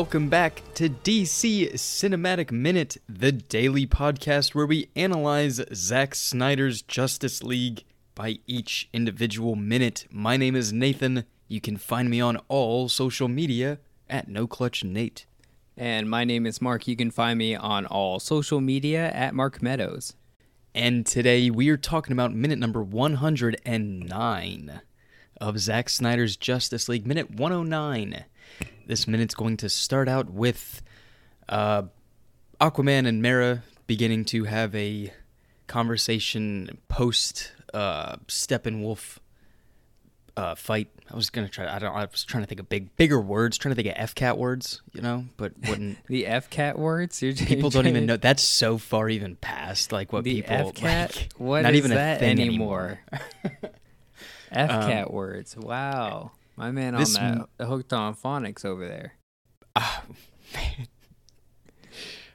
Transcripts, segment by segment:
welcome back to DC Cinematic Minute, the daily podcast where we analyze Zack Snyder's Justice League by each individual minute. My name is Nathan. You can find me on all social media at No Clutch Nate. And my name is Mark. You can find me on all social media at Mark Meadows. And today we are talking about minute number 109 of Zack Snyder's Justice League, minute 109. This minute's going to start out with uh, Aquaman and Mera beginning to have a conversation post uh, Steppenwolf uh, fight. I was gonna try. I don't. I was trying to think of big, bigger words. Trying to think of F cat words, you know, but wouldn't. the F cat words. You're people don't even know. That's so far even past like what the people. F cat. Like, what not is even that a thing anymore? anymore. F cat Um, words. Wow, my man on that m- hooked on phonics over there. Ah, man.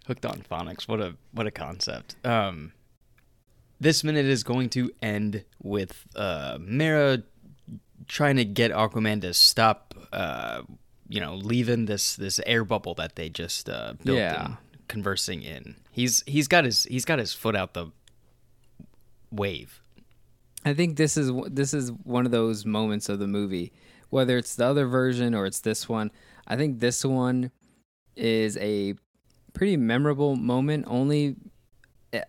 Hooked on phonics. What a what a concept. Um, this minute is going to end with uh, Mera trying to get Aquaman to stop, uh, you know, leaving this this air bubble that they just uh, built Yeah. and conversing in. He's he's got his he's got his foot out the wave. I think this is this is one of those moments of the movie, whether it's the other version or it's this one. I think this one is a pretty memorable moment. Only, eh,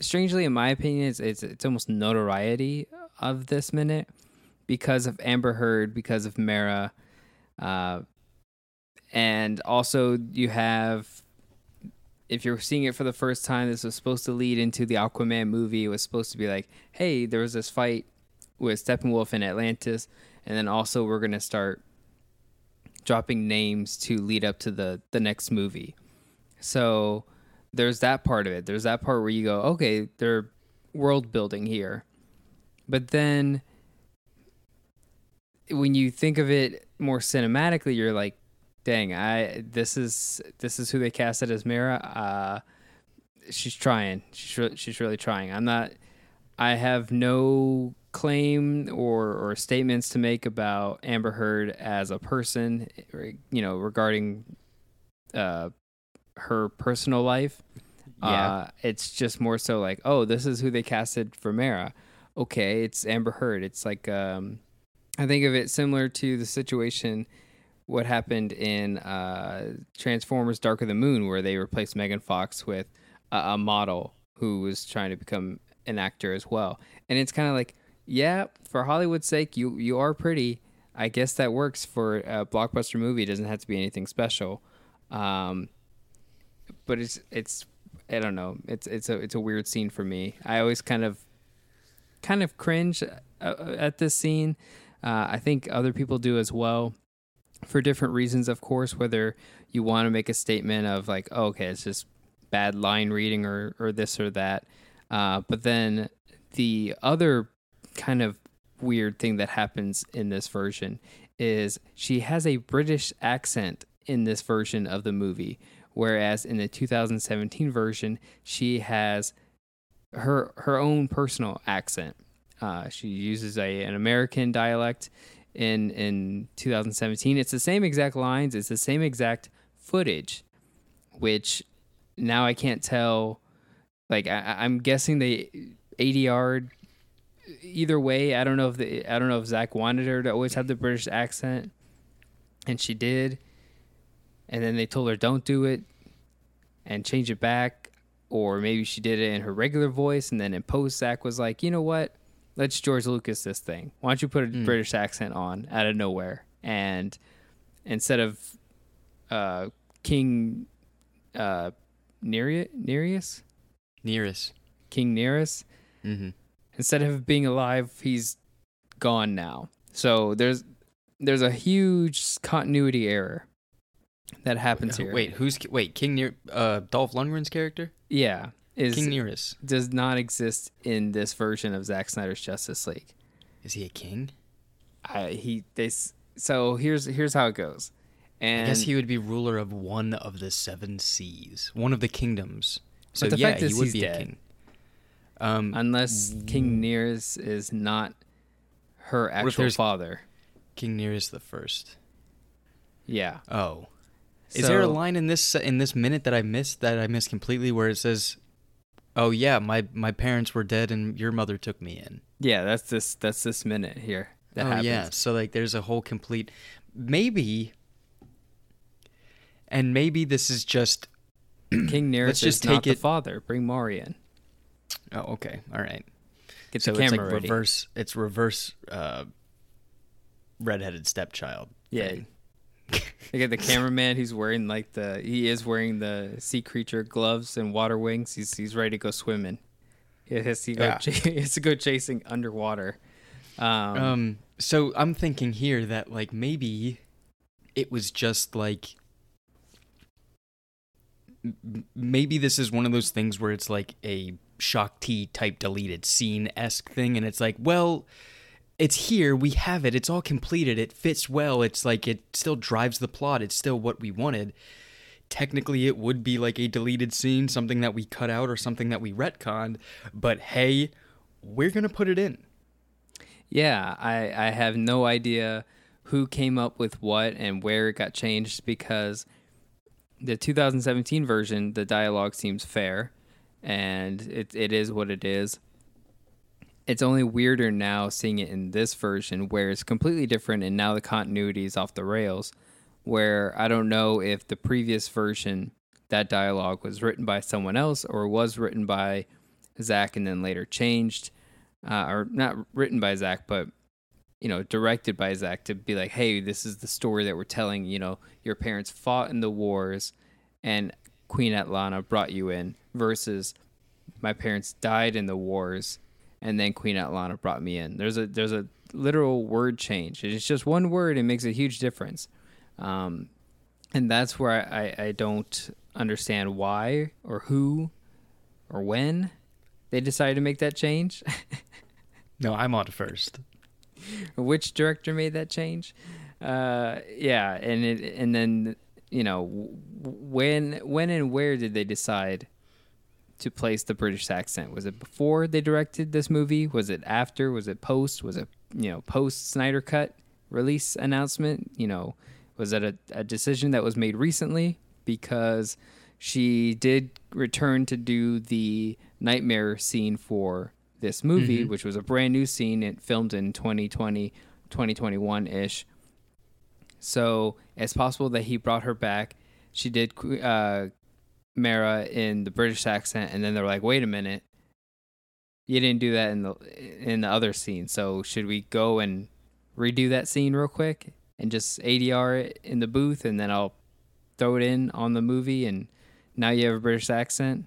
strangely, in my opinion, it's it's, it's almost notoriety of this minute because of Amber Heard, because of Mera, uh, and also you have. If you're seeing it for the first time, this was supposed to lead into the Aquaman movie. It was supposed to be like, hey, there was this fight with Steppenwolf in Atlantis, and then also we're gonna start dropping names to lead up to the the next movie. So there's that part of it. There's that part where you go, okay, they're world building here. But then when you think of it more cinematically, you're like, dang, I this is this is who they casted as Mera. Uh she's trying. She's re- she's really trying. I'm not I have no claim or, or statements to make about Amber Heard as a person, you know, regarding uh, her personal life. Yeah. Uh, it's just more so like, oh, this is who they casted for Mera. Okay, it's Amber Heard. It's like, um, I think of it similar to the situation what happened in uh, Transformers Dark of the Moon, where they replaced Megan Fox with a, a model who was trying to become an actor as well. And it's kind of like, yeah, for Hollywood's sake, you you are pretty. I guess that works for a blockbuster movie. It doesn't have to be anything special. Um, but it's it's I don't know. It's it's a it's a weird scene for me. I always kind of kind of cringe uh, at this scene. Uh, I think other people do as well, for different reasons, of course. Whether you want to make a statement of like, oh, okay, it's just bad line reading or or this or that. Uh, but then the other kind of weird thing that happens in this version is she has a British accent in this version of the movie, whereas in the 2017 version she has her her own personal accent. Uh, she uses a an American dialect in in 2017. It's the same exact lines. It's the same exact footage, which now I can't tell. Like I, I'm guessing they ADR either way. I don't know if the I don't know if Zack wanted her to always have the British accent, and she did. And then they told her don't do it, and change it back, or maybe she did it in her regular voice, and then in post Zack was like, you know what, let's George Lucas this thing. Why don't you put a British accent on out of nowhere, and instead of uh, King uh, Nereus, Nereus. King Nereus, Mm-hmm. Instead of being alive, he's gone now. So there's there's a huge continuity error that happens here. Wait, who's wait King Near? Uh, Dolph Lundgren's character, yeah, is King Nereus. does not exist in this version of Zack Snyder's Justice League. Is he a king? I, he they s- so here's here's how it goes. And I guess he would be ruler of one of the seven seas, one of the kingdoms. So the yeah, fact he would he's be dead. a king. Um, unless King Nereus is not her actual there's- father. King Nereus the first. Yeah. Oh, Is there a So- line in this in this minute that I missed that I missed completely where it says, "Oh yeah, my my parents were dead and your mother took me in." Yeah, that's this. That's this minute here. That oh happens. yeah, so like there's a whole complete maybe and maybe this is just King Nereus Let's just is not take the it- father. Bring Mari in. Oh, okay. All right. Get so the it's camera like ready. reverse it's reverse uh redheaded stepchild. Yeah. They get the cameraman. He's wearing like the. He is wearing the sea creature gloves and water wings. He's he's ready to go swimming. He has to go. Yeah. ch- he has to go chasing underwater. Um, Um so I'm thinking here that like maybe it was just like maybe this is one of those things where it's like a shock T type deleted scene esque thing, and it's like, well, it's here, we have it, it's all completed, it fits well, it's like it still drives the plot, it's still what we wanted. Technically, it would be like a deleted scene, something that we cut out or something that we retconned, but hey, we're gonna put it in. Yeah, I, I have no idea who came up with what and where it got changed because the 2017 version, the dialogue seems fair and it, it is what it is. It's only weirder now seeing it in this version where it's completely different and now the continuity is off the rails. Where I don't know if the previous version, that dialogue was written by someone else or was written by Zack and then later changed uh, or not written by Zack, but you know, directed by Zack to be like, hey, this is the story that we're telling. You know, your parents fought in the wars, and Queen Atlanna brought you in. Versus, my parents died in the wars, and then Queen Atlanna brought me in. There's a there's a literal word change. It's just one word. It makes a huge difference, um, and that's where I, I, I don't understand why or who or when they decided to make that change. No, I'm on first. which director made that change uh yeah and it and then you know when when and where did they decide to place the british accent? Was it before they directed this movie? Was it after? Was it post? Was it you know post snyder cut release announcement? You know was that a, a decision that was made recently because she did return to do the nightmare scene for this movie, which was a brand new scene. It filmed in 2020, 2021 ish. So it's possible that he brought her back. She did uh, Mera in the British accent, and then they're like, "Wait a minute, you didn't do that in the in the other scene. So should we go and redo that scene real quick and just ADR it in the booth, and then I'll throw it in on the movie, and now you have a British accent."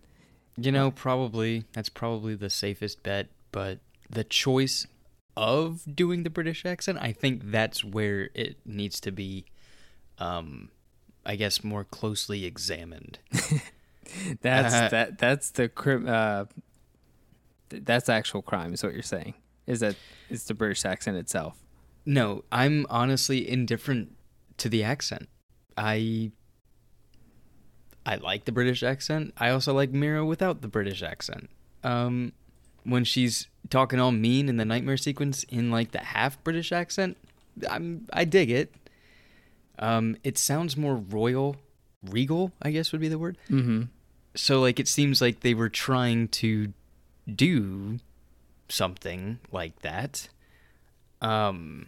You know, probably that's probably the safest bet, but the choice of doing the British accent, I think that's where it needs to be um I guess more closely examined. That's Uh, that. That's the crim. Uh, th- that's actual crime. Is what you're saying? Is that it's the British accent itself? No, I'm honestly indifferent to the accent. I I like the British accent. I also like Mera without the British accent. Um when she's talking all mean in the nightmare sequence in like the half British accent, I'm I dig it. Um it sounds more royal, regal, I guess would be the word. Mm-hmm. So like it seems like they were trying to do something like that. Um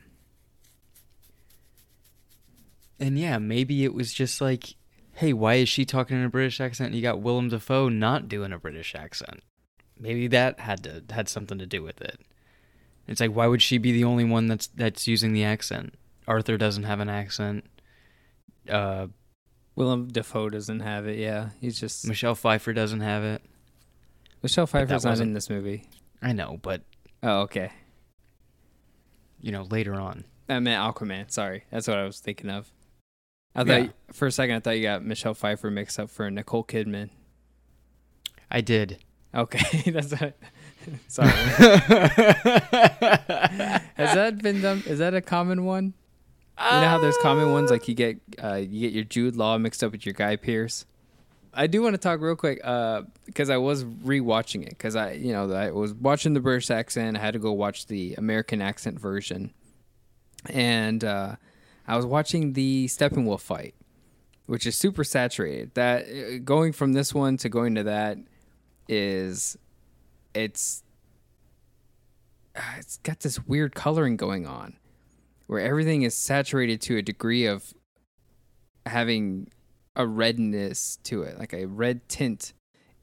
and yeah, maybe it was just like, hey, why is she talking in a British accent? And you got Willem Dafoe not doing a British accent. Maybe that had to had something to do with it. It's like why would she be the only one that's that's using the accent? Arthur doesn't have an accent. Uh Willem Dafoe doesn't have it. Yeah, he's just Michelle Pfeiffer doesn't have it. Michelle Pfeiffer's not in this movie. I know, but Oh, okay. you know, later on. I meant Aquaman. Sorry, that's what I was thinking of. I thought Yeah. for a second I thought you got Michelle Pfeiffer mixed up for Nicole Kidman. I did. Okay, that's what. Sorry. Has that been done? Is that a common one? You know how there's common ones like you get uh, you get your Jude Law mixed up with your Guy Pearce. I do want to talk real quick uh, because I was rewatching it because I you know I was watching the British accent. I had to go watch the American accent version, and uh, I was watching the Steppenwolf fight, which is super saturated. That uh, going from this one to going to that is it's uh, it's got this weird coloring going on where everything is saturated to a degree of having a redness to it, like a red tint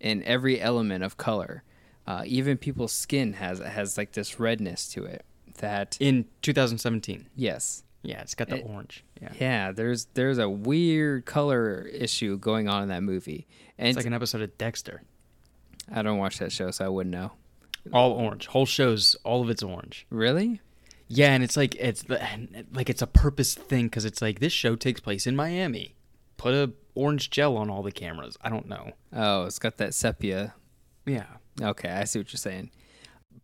in every element of color. Uh, even people's skin has has like this redness to it. That In 2017. yes, Yeah, it's got the It- orange. Yeah. yeah. There's there's a weird color issue going on in that movie, and It's like an episode of Dexter. I don't watch that show, so I wouldn't know. All orange. Whole show's all of it's orange. Really? Yeah, and it's like it's the like it's a purpose thing because it's like this show takes place in Miami. Put a orange gel on all the cameras. I don't know. Oh, it's got that sepia. Yeah. Okay, I see what you're saying.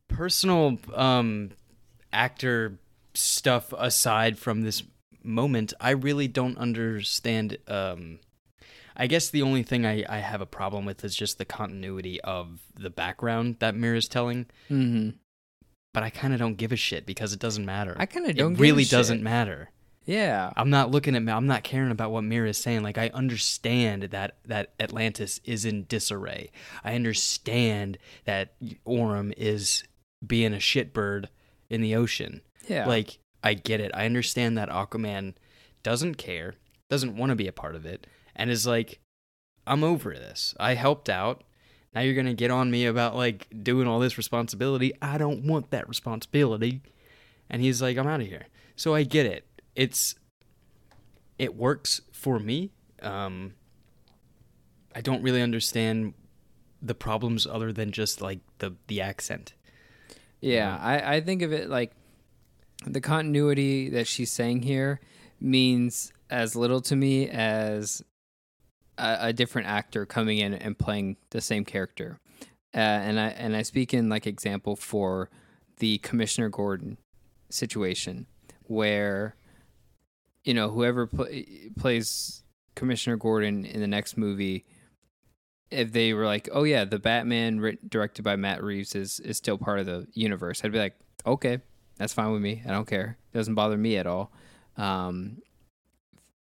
Personal um actor stuff aside from this moment, I really don't understand um I guess the only thing I, I have a problem with is just the continuity of the background that Mera's telling. Mm-hmm. But I kind of don't give a shit because it doesn't matter. I kind of don't. give a really doesn't matter. Yeah. I'm not looking at. I'm not caring about what Mera is saying. Like I understand that that Atlantis is in disarray. I understand that Orm is being a shitbird in the ocean. Yeah. Like I get it. I understand that Aquaman doesn't care, doesn't want to be a part of it, and is like, I'm over this. I helped out. Now you're gonna get on me about like doing all this responsibility. I don't want that responsibility. And he's like, I'm out of here. So I get it. It's it works for me. Um I don't really understand the problems other than just like the the accent. Yeah, I, I think of it like the continuity that she's saying here means as little to me as a, a different actor coming in and playing the same character. Uh, and I and I speak in like example for the Commissioner Gordon situation where you know whoever pl- plays Commissioner Gordon in the next movie if they were like, "Oh yeah, the Batman writ- directed by Matt Reeves is is still part of the universe," I'd be like, "Okay, that's fine with me. I don't care. It doesn't bother me at all." Um,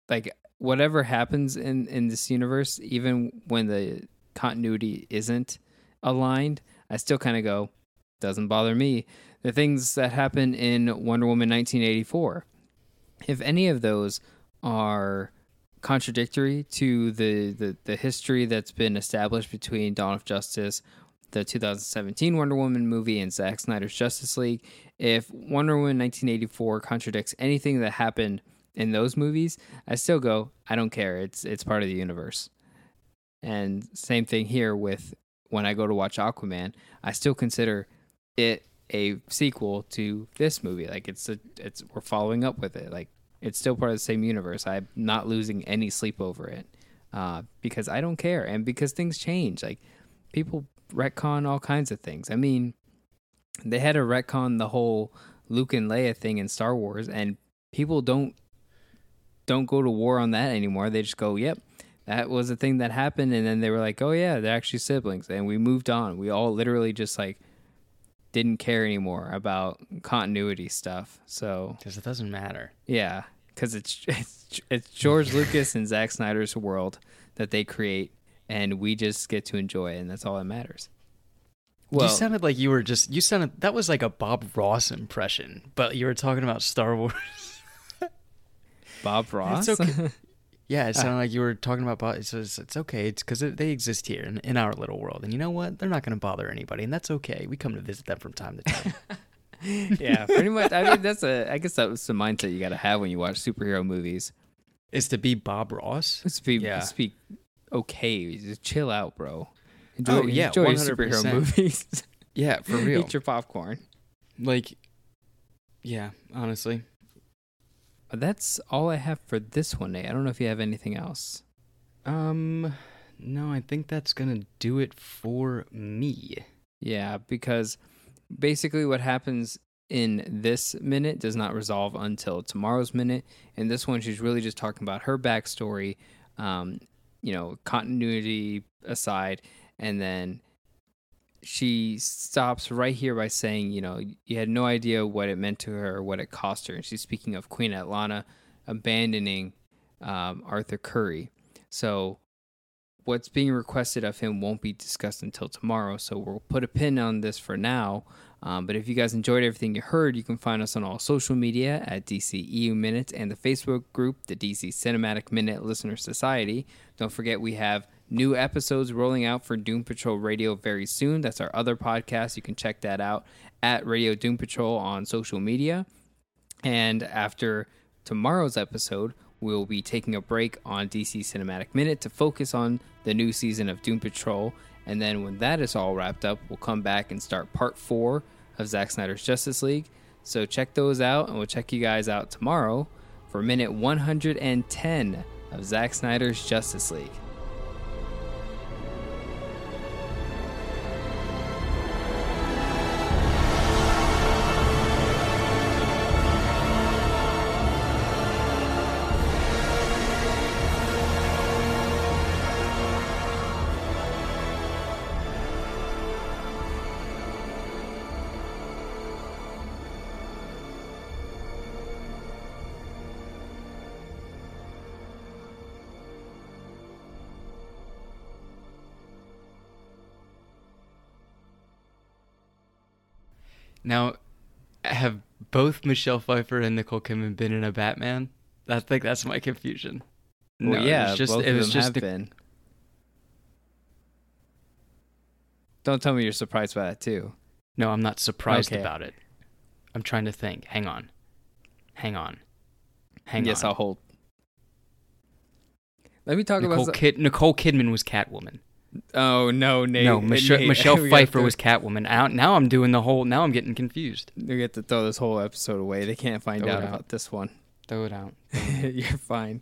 like whatever happens in in this universe, even when the continuity isn't aligned, I still kind of go, "Doesn't bother me." The things that happen in Wonder Woman 1984, if any of those are contradictory to the, the, the history that's been established between Dawn of Justice, the 2017 Wonder Woman movie, and Zack Snyder's Justice League. If Wonder Woman 1984 contradicts anything that happened in those movies, I still go, I don't care. It's it's part of the universe. And same thing here with when I go to watch Aquaman, I still consider it a sequel to this movie. Like it's a it's we're following up with it. Like it's still part of the same universe. I'm not losing any sleep over it uh, because I don't care, and because things change. Like people retcon all kinds of things. I mean, they had to retcon the whole Luke and Leia thing in Star Wars, and people don't don't go to war on that anymore. They just go, "Yep, that was a thing that happened," and then they were like, "Oh yeah, they're actually siblings," and we moved on. We all literally just like didn't care anymore about continuity stuff. So Because it doesn't matter. yeah, because it's, it's it's George Lucas and Zack Snyder's world that they create, and we just get to enjoy it, and that's all that matters. Well, you sounded like you were just you sounded that was like a Bob Ross impression, but you were talking about Star Wars. Bob Ross. It's okay. Yeah, it ah. sounded like you were talking about Bob. It's it's, it's okay. It's because they exist here in, in our little world, and you know what? They're not going to bother anybody, and that's okay. We come to visit them from time to time. yeah, pretty much. I mean, that's a. I guess that's the mindset you got to have when you watch superhero movies. is to be Bob Ross. Let's be Yeah. let's be okay. Just chill out, bro. Enjoy, Oh, yeah, enjoy your superhero 100%. movies. Yeah, for real. Eat your popcorn. like, yeah, honestly. That's all I have for this one, Nate. I don't know if you have anything else. Um, no, I think that's gonna do it for me. Yeah, because basically what happens in this minute does not resolve until tomorrow's minute. In this one, she's really just talking about her backstory, um, you know, continuity aside, and then she stops right here by saying, you know, you had no idea what it meant to her or what it cost her. And she's speaking of Queen Atlanna abandoning um, Arthur Curry. So what's being requested of him won't be discussed until tomorrow. So we'll put a pin on this for now. Um, but if you guys enjoyed everything you heard, you can find us on all social media at DCEU Minutes and the Facebook group, the DC Cinematic Minute Listener Society. Don't forget, we have new episodes rolling out for Doom Patrol Radio very soon. That's our other podcast. You can check that out at Radio Doom Patrol on social media. And after tomorrow's episode, we'll be taking a break on DC Cinematic Minute to focus on the new season of Doom Patrol. And then when that is all wrapped up, we'll come back and start part four of Zack Snyder's Justice League. So check those out, and we'll check you guys out tomorrow for minute 110 of Zack Snyder's Justice League. Now, have both Michelle Pfeiffer and Nicole Kidman been in a Batman? I think that's my confusion. Well, it yeah, was just both it was just have the- been. Don't tell me you're surprised by that too. no. I'm not surprised Okay. about it. I'm trying to think. Hang on, hang on, hang yes, on. I'll hold. Let me talk Nicole, about. Kid- Nicole Kidman was Catwoman. Oh no, Nate. no, Michelle, Nate, Michelle Pfeiffer to- was Catwoman. Now, now I'm doing the whole. Now I'm getting confused. We get to throw this whole episode away. They can't find out out. about this one. Throw it out. You're fine.